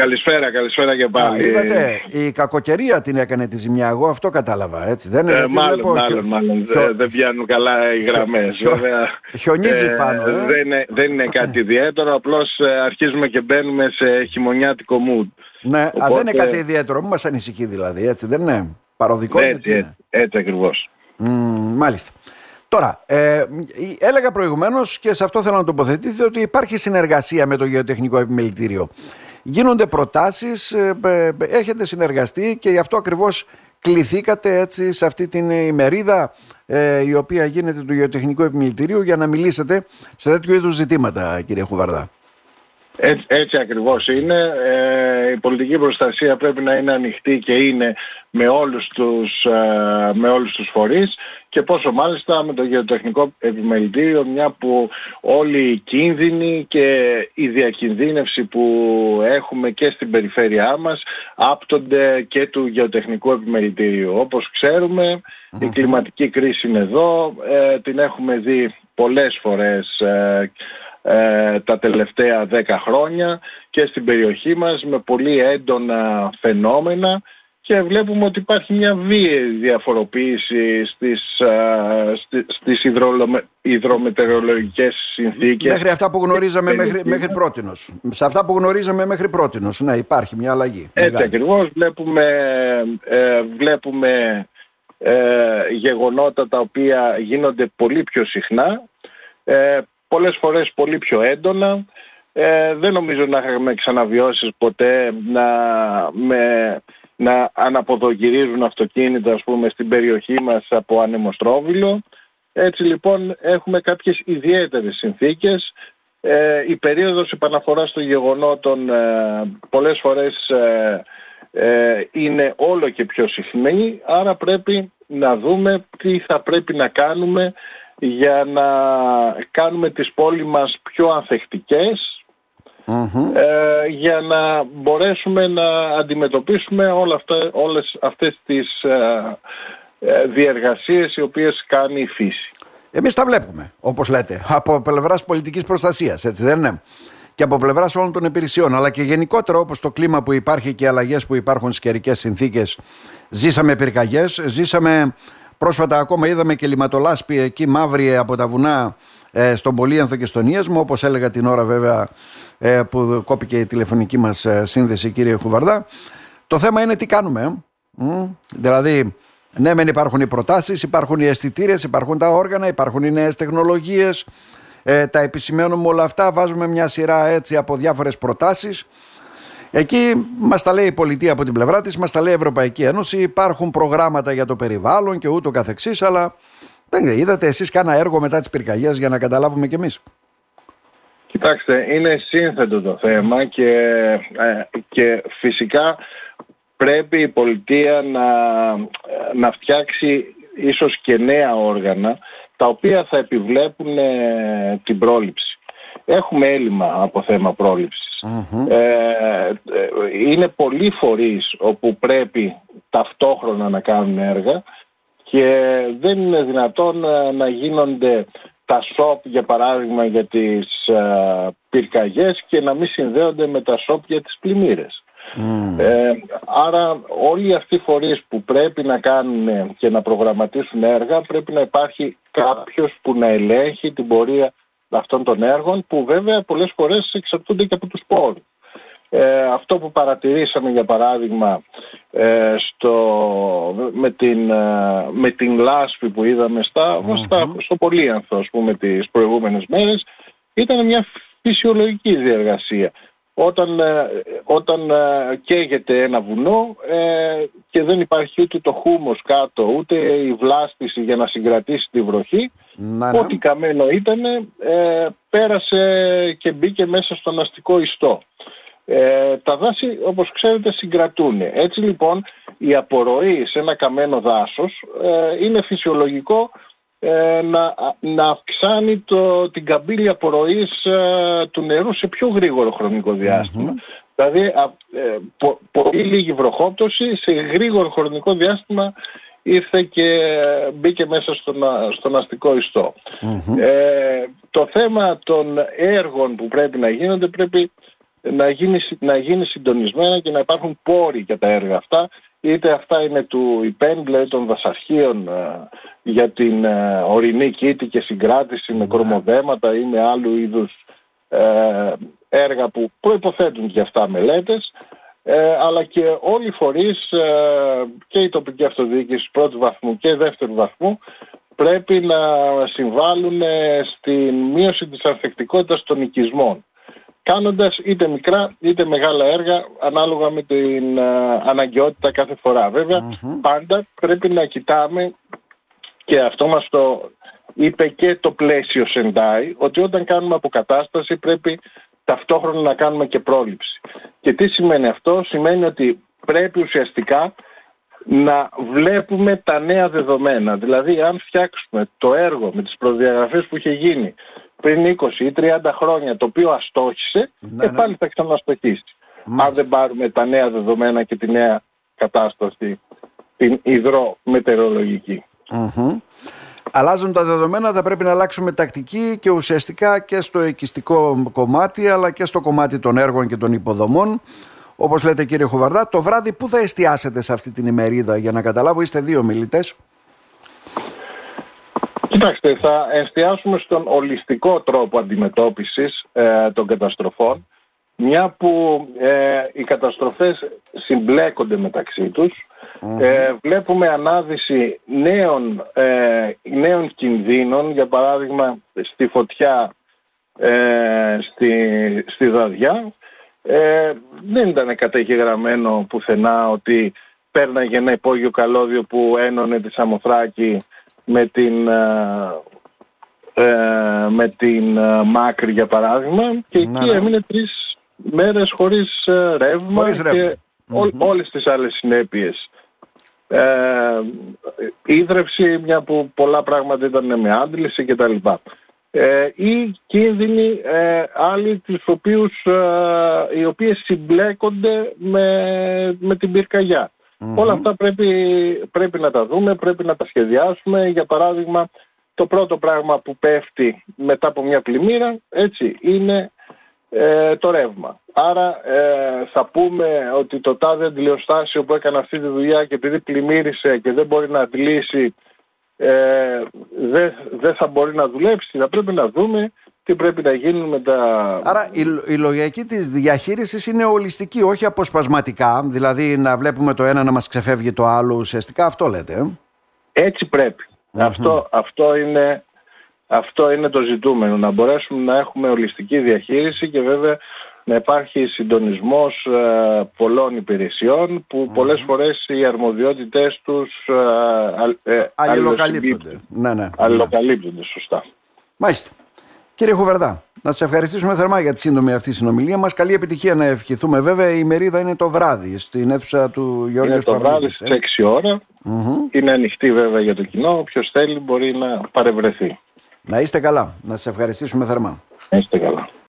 Καλησπέρα, καλησπέρα και πάλι. είδατε, η κακοκαιρία την έκανε τη ζημιά, εγώ αυτό κατάλαβα, έτσι. Δεν είναι, ε, μάλλον, βλέπω, μάλλον, μάλλον, χιο... δεν πιάνουν καλά οι γραμμές. Χιο... Βέβαια, χιονίζει ε, πάνω. Ε; Δεν, είναι, δεν είναι κάτι ιδιαίτερο, απλώς ε, αρχίζουμε και μπαίνουμε σε χειμωνιάτικο mood. Ναι, Οπότε... α, δεν είναι κάτι ιδιαίτερο, μην μας ανησυχεί δηλαδή, έτσι δεν είναι. Παροδικό έτσι, είναι. Έτσι, έτσι ακριβώς. Mm, μάλιστα. Τώρα, ε, έλεγα προηγουμένως και σε αυτό θέλω να τοποθετήσω ότι υπάρχει συνεργασία με το Γεωτεχνικό Επιμελητήριο γίνονται προτάσεις, ε, ε, έχετε συνεργαστεί και γι' αυτό ακριβώς κληθήκατε έτσι σε αυτή την ημερίδα ε, η οποία γίνεται του Γεωτεχνικού Επιμελητηρίου για να μιλήσετε σε τέτοιου είδους ζητήματα κύριε Χουβαρδά. Έτσι, έτσι ακριβώς είναι. Ε, η πολιτική προστασία πρέπει να είναι ανοιχτή και είναι με όλους τους, ε, με όλους τους φορείς και πόσο μάλιστα με το γεωτεχνικό επιμελητήριο μια που όλοι οι κίνδυνοι και η διακινδύνευση που έχουμε και στην περιφέρειά μας άπτονται και του γεωτεχνικού επιμελητήριου. Όπως η κλιματική κρίση είναι εδώ, ε, την έχουμε δει πολλές φορές ε, τα τελευταία δέκα χρόνια και στην περιοχή μας με πολύ έντονα φαινόμενα και βλέπουμε ότι υπάρχει μια βίαιη διαφοροποίηση στις, α, στις υδρομετεωρολογικές συνθήκες. Μέχρι αυτά που γνωρίζαμε μέχρι, μέχρι πρότινος. Σε αυτά που γνωρίζαμε μέχρι πρότινος. Ναι, υπάρχει μια αλλαγή. Έτσι ακριβώς. Βλέπουμε, ε, βλέπουμε ε, γεγονότα τα οποία γίνονται πολύ πιο συχνά. Ε, πολλές φορές πολύ πιο έντονα. Ε, δεν νομίζω να είχαμε ξαναβιώσεις ποτέ να, με, να αναποδογυρίζουν αυτοκίνητα ας πούμε στην περιοχή μας από ανεμοστρόβιλο. Έτσι λοιπόν έχουμε κάποιες ιδιαίτερες συνθήκες. Ε, η περίοδος επαναφοράς των γεγονότων ε, πολλές φορές ε, ε, είναι όλο και πιο συχνή, άρα πρέπει να δούμε τι θα πρέπει να κάνουμε για να κάνουμε τις πόλεις μας πιο ανθεκτικες ε, για να μπορέσουμε να αντιμετωπίσουμε όλα αυτά, όλες αυτές τις ε, ε, διεργασίες οι οποίες κάνει η φύση. Εμείς τα βλέπουμε, όπως λέτε, από πλευράς πολιτικής προστασίας, έτσι δεν είναι; Και από πλευράς όλων των υπηρεσιών, αλλά και γενικότερα όπως το κλίμα που υπάρχει και οι αλλαγές που υπάρχουν στις καιρικές συνθήκες. Ζήσαμε πυρκαγιές, ζήσαμε Πρόσφατα ακόμα είδαμε και λιματολάσπη εκεί μαύρη από τα βουνά ε, στον Πολύανθο και στον Ίασμο, όπως έλεγα την ώρα βέβαια ε, που κόπηκε η τηλεφωνική μας ε, σύνδεση κύριε Χουβαρδά. Το θέμα είναι τι κάνουμε. Ε; Δηλαδή, ναι μεν υπάρχουν οι προτάσεις, υπάρχουν οι αισθητήρες, υπάρχουν τα όργανα, υπάρχουν οι νέες τεχνολογίες, ε, τα επισημαίνουμε όλα αυτά, βάζουμε μια σειρά έτσι από διάφορες προτάσεις Εκεί μας τα λέει η πολιτεία από την πλευρά της, μας τα λέει η Ευρωπαϊκή Ένωση. Υπάρχουν προγράμματα για το περιβάλλον και ούτω καθεξής, αλλά δεν είδατε εσείς κάνα έργο μετά τι πυρκαγιέ για να καταλάβουμε κι εμείς; Κοιτάξτε, είναι σύνθετο το θέμα και, ε, και φυσικά πρέπει η πολιτεία να, να φτιάξει ίσως και νέα όργανα τα οποία θα επιβλέπουν ε, την πρόληψη. Έχουμε έλλειμμα από θέμα πρόληψης. Ε, είναι πολλοί φορείς όπου πρέπει ταυτόχρονα να κάνουν έργα και δεν είναι δυνατόν ε, να γίνονται τα σοπ για παράδειγμα για τις ε, πυρκαγιές και να μην συνδέονται με τα σοπ για τις πλημμύρες. Ε, άρα όλοι αυτοί οι φορείς που πρέπει να κάνουν και να προγραμματίσουν έργα πρέπει να υπάρχει κάποιος που να ελέγχει την πορεία αυτών των έργων που βέβαια πολλές φορές εξαρτούνται και από τους πόρους. Ε, αυτό που παρατηρήσαμε για παράδειγμα ε, στο, με, την, ε, με την λάσπη που είδαμε στα, στα, στο Πολύανθο ας πούμε τις προηγούμενες μέρες ήταν μια φυσιολογική διεργασία. Όταν, ε, όταν καίγεται ένα βουνό και δεν υπάρχει ούτε το χούμος κάτω ούτε η βλάστηση για να συγκρατήσει τη βροχή ναι. Ό,τι καμένο ήταν ε, πέρασε και μπήκε μέσα στον αστικό ιστό. Ε, τα δάση όπως ξέρετε συγκρατούν. Έτσι λοιπόν η απορροή σε ένα καμένο δάσος ε, είναι φυσιολογικό ε, να, να αυξάνει το, την καμπύλη απορροής ε, του νερού σε πιο γρήγορο χρονικό Δηλαδή πολύ λίγη βροχόπτωση σε γρήγορο χρονικό διάστημα ήρθε και μπήκε μέσα στον, στον αστικό Ε, το θέμα των έργων που πρέπει να γίνονται πρέπει να γίνει, να γίνει συντονισμένα και να υπάρχουν πόροι για τα έργα αυτά. Είτε αυτά είναι του ΙΠΕΝ, δηλαδή των δασαρχείων ε, για την ε, ορεινή κήτη και συγκράτηση με κρομοδέματα ή με άλλου είδους ε, έργα που προϋποθέτουν για αυτά μελέτες αλλά και όλοι οι φορείς και η τοπική αυτοδιοίκηση πρώτου βαθμού και δεύτερου βαθμού πρέπει να συμβάλλουν στην μείωση της ανθεκτικότητας των οικισμών κάνοντας είτε μικρά είτε μεγάλα έργα ανάλογα με την uh, αναγκαιότητα κάθε φορά. πάντα πρέπει να κοιτάμε και αυτό μας το είπε και το πλαίσιο Σεντάι ότι όταν κάνουμε αποκατάσταση πρέπει ταυτόχρονα να κάνουμε και πρόληψη. Και τι σημαίνει αυτό, σημαίνει ότι πρέπει ουσιαστικά να βλέπουμε τα νέα δεδομένα. Δηλαδή αν φτιάξουμε το έργο με τις προδιαγραφές που είχε γίνει πριν 20 ή 30 χρόνια το οποίο αστόχησε ναι, και ναι. πάλι θα ξαναστοχίσει. Αν δεν πάρουμε τα νέα δεδομένα και τη νέα κατάσταση την υδρομετεωρολογική. Αλλάζουν τα δεδομένα, θα πρέπει να αλλάξουμε τακτική και ουσιαστικά και στο οικιστικό κομμάτι αλλά και στο κομμάτι των έργων και των υποδομών. Όπως λέτε κύριε Χοβαρδά, το βράδυ πού θα εστιάσετε σε αυτή την ημερίδα για να καταλάβω, είστε δύο μιλητές; Κοιτάξτε, θα εστιάσουμε στον ολιστικό τρόπο αντιμετώπισης ε, των καταστροφών, μια που ε, οι καταστροφές συμπλέκονται μεταξύ τους. Ε, βλέπουμε ανάδυση νέων, ε, νέων κινδύνων, για παράδειγμα στη φωτιά στη, στη Δαδιά. δεν ήταν καταγεγραμμένο πουθενά ότι πέρναγε ένα υπόγειο καλώδιο που ένωνε τη Σαμοθράκη με την, ε, ε, με την ε, Μάκρη για παράδειγμα και εκεί ναι. έμεινε τρεις μέρες χωρίς ρεύμα χωρίς και όλες τις άλλες συνέπειες. Ε, ίδρυυση, μια που πολλά πράγματα ήταν με άντληση κτλ. Ε, ή κίνδυνοι ε, άλλοι τους οποίους, οι οποίες συμπλέκονται με, με την πυρκαγιά. Όλα αυτά πρέπει, πρέπει να τα δούμε, πρέπει να τα σχεδιάσουμε. Για παράδειγμα, το πρώτο πράγμα που πέφτει μετά από μια πλημμύρα, έτσι, είναι ε, το ρεύμα. Άρα ε, θα πούμε ότι το τάδε αντιλιοστάσιο που έκανε αυτή τη δουλειά και επειδή πλημμύρισε και δεν μπορεί να αντλήσει, ε, δεν, δεν θα μπορεί να δουλέψει. Θα πρέπει να δούμε τι πρέπει να γίνουν με τα... Άρα η, η λογική της διαχείρισης είναι ολιστική, όχι αποσπασματικά, δηλαδή να βλέπουμε το ένα να μας ξεφεύγει το άλλο, ουσιαστικά αυτό λέτε. Ε; Έτσι Αυτό, αυτό, είναι, αυτό είναι το ζητούμενο, να μπορέσουμε να έχουμε ολιστική διαχείριση και βέβαια να υπάρχει συντονισμός ε, πολλών υπηρεσιών που mm πολλές φορές οι αρμοδιότητες τους ε, ε, αλληλοκαλύπτονται. Ναι, ναι. Αλληλοκαλύπτονται, σωστά. Μάλιστα. Κύριε Χουβερδά, να σας ευχαριστήσουμε θερμά για τη σύντομη αυτή συνομιλία μας. Καλή επιτυχία να ευχηθούμε. Βέβαια, η μερίδα είναι το βράδυ στην αίθουσα του Γιώργου Είναι το βράδυ στις 6 ώρα. Είναι ανοιχτή βέβαια για το κοινό. Όποιος θέλει μπορεί να παρευρεθεί. Να είστε καλά. Να σας ευχαριστήσουμε θερμά. Να είστε καλά.